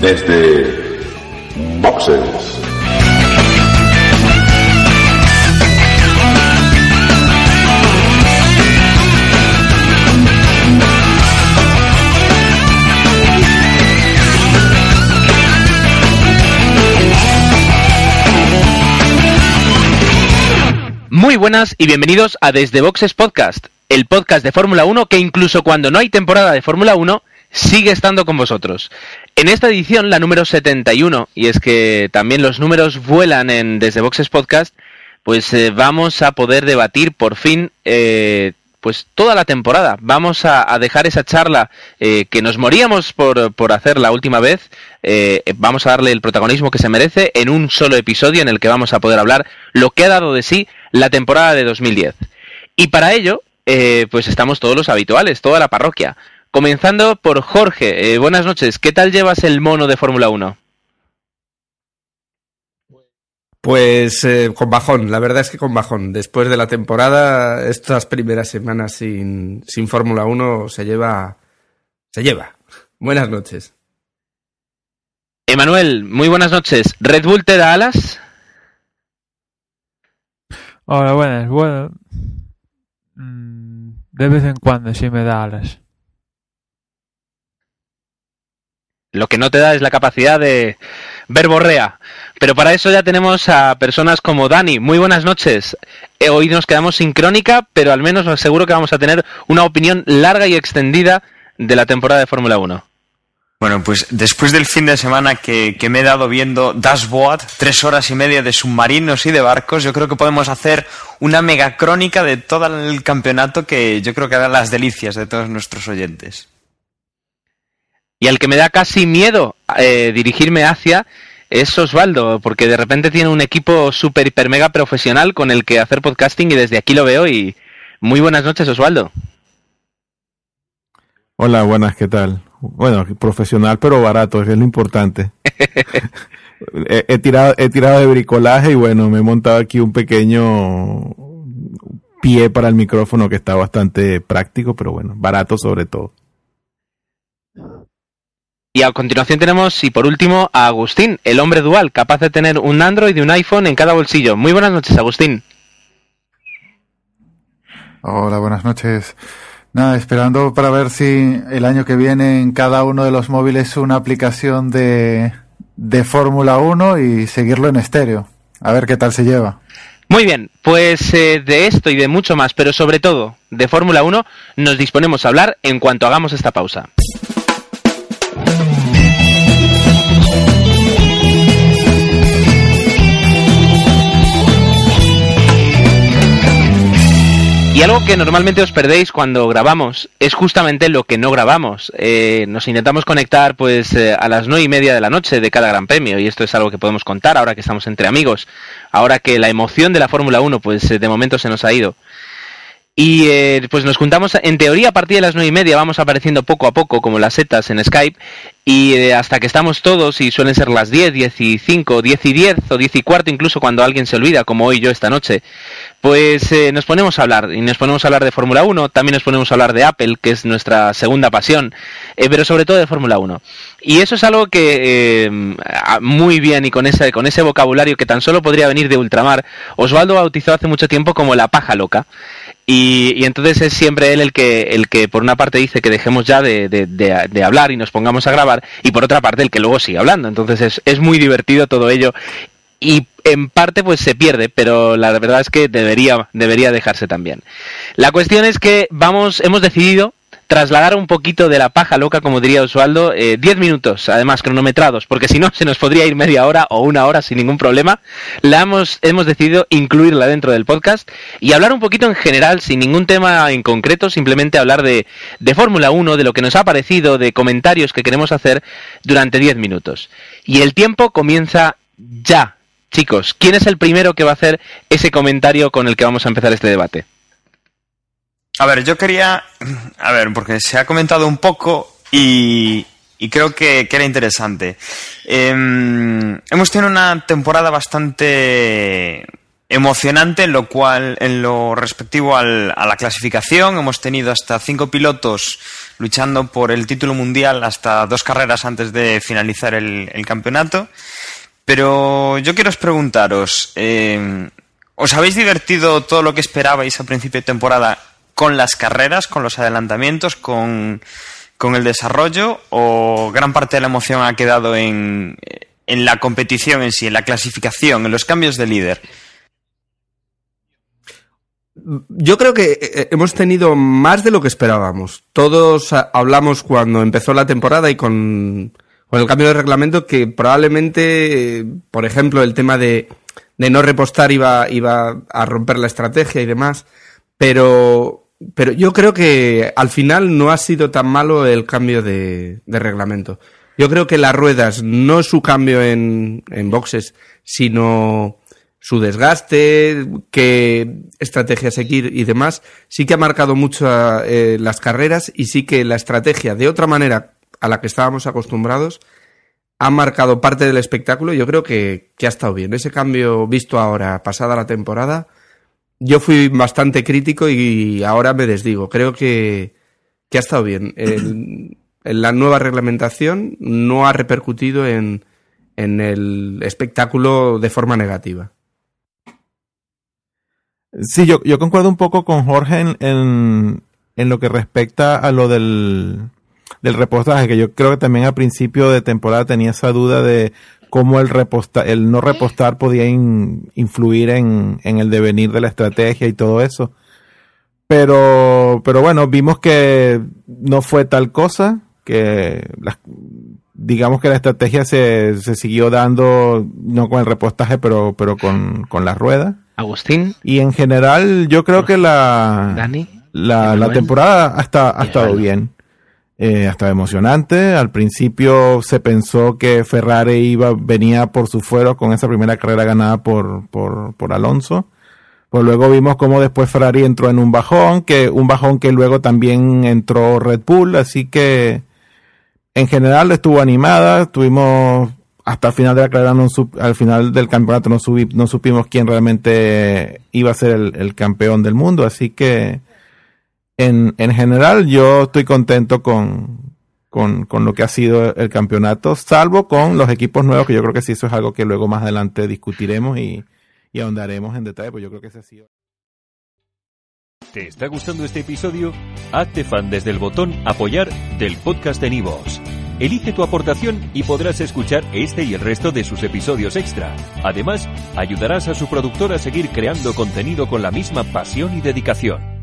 desde Boxes. Muy buenas y bienvenidos a Desde Boxes Podcast, el podcast de Fórmula 1 que incluso cuando no hay temporada de Fórmula 1 sigue estando con vosotros. En esta edición, la número 71, y es que también los números vuelan en Desde Boxes Podcast, pues eh, vamos a poder debatir por fin eh, pues toda la temporada. Vamos a, dejar esa charla eh, que nos moríamos por, por, hacer la última vez. Eh, vamos a darle el protagonismo que se merece en un solo episodio en el que vamos a poder hablar lo que ha dado de sí la temporada de 2010. Y para ello, pues estamos todos los habituales, toda la parroquia. Comenzando por Jorge. Eh, buenas noches. ¿Qué tal llevas el mono de Fórmula 1? Pues eh, con bajón, la verdad es que con bajón. Después de la temporada, estas primeras semanas sin, sin Fórmula 1 se lleva. Se lleva. Buenas noches. Emanuel, muy buenas noches. ¿Red Bull te da alas? Hola, buenas. Bueno, mm, de vez en cuando sí me da alas. Lo que no te da es la capacidad de ver borrea. Pero para eso ya tenemos a personas como Dani. Muy buenas noches. Eh, Hoy nos quedamos sin crónica, pero al menos os aseguro que vamos a tener una opinión larga y extendida de la temporada de Fórmula 1. Bueno, pues después del fin de semana que, que, me he dado viendo Dashboard, tres horas y media de submarinos y de barcos, yo creo que podemos hacer una mega crónica de todo el campeonato que yo creo que hará las delicias de todos nuestros oyentes. Y al que me da casi miedo eh, dirigirme hacia es Osvaldo, porque de repente tiene un equipo súper, hiper, mega profesional con el que hacer podcasting y desde aquí lo veo y muy buenas noches Osvaldo. Hola, buenas, ¿qué tal? Bueno, profesional pero barato, es lo importante. he, he, tirado, he tirado de bricolaje y bueno, me he montado aquí un pequeño pie para el micrófono que está bastante práctico, pero bueno, barato sobre todo. Y a continuación tenemos, y por último, a Agustín, el hombre dual, capaz de tener un Android y un iPhone en cada bolsillo. Muy buenas noches, Agustín. Hola, buenas noches. Nada, esperando para ver si el año que viene en cada uno de los móviles una aplicación de, de Fórmula 1 y seguirlo en estéreo. A ver qué tal se lleva. Muy bien, pues eh, de esto y de mucho más, pero sobre todo de Fórmula 1, nos disponemos a hablar en cuanto hagamos esta pausa. Y algo que normalmente os perdéis cuando grabamos es justamente lo que no grabamos. Eh, nos intentamos conectar pues eh, a las nueve y media de la noche de cada Gran Premio y esto es algo que podemos contar ahora que estamos entre amigos, ahora que la emoción de la Fórmula 1 pues eh, de momento se nos ha ido. Y eh, pues nos juntamos, en teoría a partir de las nueve y media vamos apareciendo poco a poco como las setas en Skype y eh, hasta que estamos todos y suelen ser las 10, 10 y 5, 10 y 10 o 10 y cuarto incluso cuando alguien se olvida como hoy yo esta noche, pues eh, nos ponemos a hablar y nos ponemos a hablar de Fórmula 1, también nos ponemos a hablar de Apple que es nuestra segunda pasión, eh, pero sobre todo de Fórmula 1. Y eso es algo que eh, muy bien y con ese, con ese vocabulario que tan solo podría venir de ultramar, Osvaldo bautizó hace mucho tiempo como la paja loca. Y, y, entonces es siempre él el que, el que por una parte dice que dejemos ya de, de, de, hablar y nos pongamos a grabar, y por otra parte el que luego sigue hablando. Entonces es, es muy divertido todo ello. Y en parte pues se pierde, pero la verdad es que debería, debería dejarse también. La cuestión es que vamos, hemos decidido trasladar un poquito de la paja loca, como diría Osvaldo, 10 eh, minutos, además cronometrados, porque si no se nos podría ir media hora o una hora sin ningún problema. La hemos, hemos decidido incluirla dentro del podcast y hablar un poquito en general, sin ningún tema en concreto, simplemente hablar de, de Fórmula 1, de lo que nos ha parecido, de comentarios que queremos hacer durante 10 minutos. Y el tiempo comienza ya. Chicos, ¿quién es el primero que va a hacer ese comentario con el que vamos a empezar este debate? A ver, yo quería. A ver, porque se ha comentado un poco y, creo que, era interesante. Eh, hemos tenido una temporada bastante emocionante en lo cual, en lo respectivo a la clasificación, hemos tenido hasta cinco pilotos luchando por el título mundial hasta dos carreras antes de finalizar el, el campeonato. Pero yo quiero preguntaros, eh, ¿os habéis divertido todo lo que esperabais a principio de temporada con las carreras, con los adelantamientos, con, con el desarrollo o gran parte de la emoción ha quedado en, en la competición en sí, en la clasificación, en los cambios de líder? Yo creo que eh, hemos tenido más de lo que esperábamos. Todos hablamos cuando empezó la temporada y con, con el cambio de reglamento que probablemente, por ejemplo, el tema de, de no repostar iba, iba a romper la estrategia y demás. Pero, pero yo creo que al final no ha sido tan malo el cambio de, reglamento. Yo creo que las ruedas, no su cambio en, en boxes, sino su desgaste, qué estrategia seguir y demás, sí que ha marcado mucho eh, las carreras y sí que la estrategia, de otra manera a la que estábamos acostumbrados, ha marcado parte del espectáculo. Yo creo que, que ha estado bien. Ese cambio visto ahora, pasada la temporada, yo fui bastante crítico y ahora me desdigo. Creo que, que ha estado bien. La nueva reglamentación no ha repercutido en, en el espectáculo de forma negativa. Sí, yo, yo concuerdo un poco con Jorge en, en, en lo que respecta a lo del, del repostaje, que yo creo que también a principio de temporada tenía esa duda de cómo el, reposta, el no repostar podía in, influir en, en el devenir de la estrategia y todo eso. Pero, pero bueno, vimos que no fue tal cosa, que las, digamos que la estrategia se, se siguió dando, no con el repostaje, pero, pero con, con las ruedas. Agustín. Y en general, yo creo que la, Dani. la, la temporada ha, esta- ha estado bien. Eh, ha estado emocionante. Al principio se pensó que Ferrari iba, venía por su fuero con esa primera carrera ganada por, por, por Alonso. Pues luego vimos cómo después Ferrari entró en un bajón, que un bajón que luego también entró Red Bull, así que en general estuvo animada, tuvimos hasta el final de la carrera, no al final del campeonato no, subi- no supimos quién realmente iba a ser el campeón del mundo, así que en, en general yo estoy contento con, con, con lo que ha sido el campeonato, salvo con los equipos nuevos, que yo creo que sí, eso es algo que luego más adelante discutiremos y, y ahondaremos en detalle, pues yo creo que ese ha sido. ¿Te está gustando este episodio? Hazte fan desde el botón Apoyar del podcast de Nivos. Elige tu aportación y podrás escuchar este y el resto de sus episodios extra. Además, ayudarás a su productor a seguir creando contenido con la misma pasión y dedicación.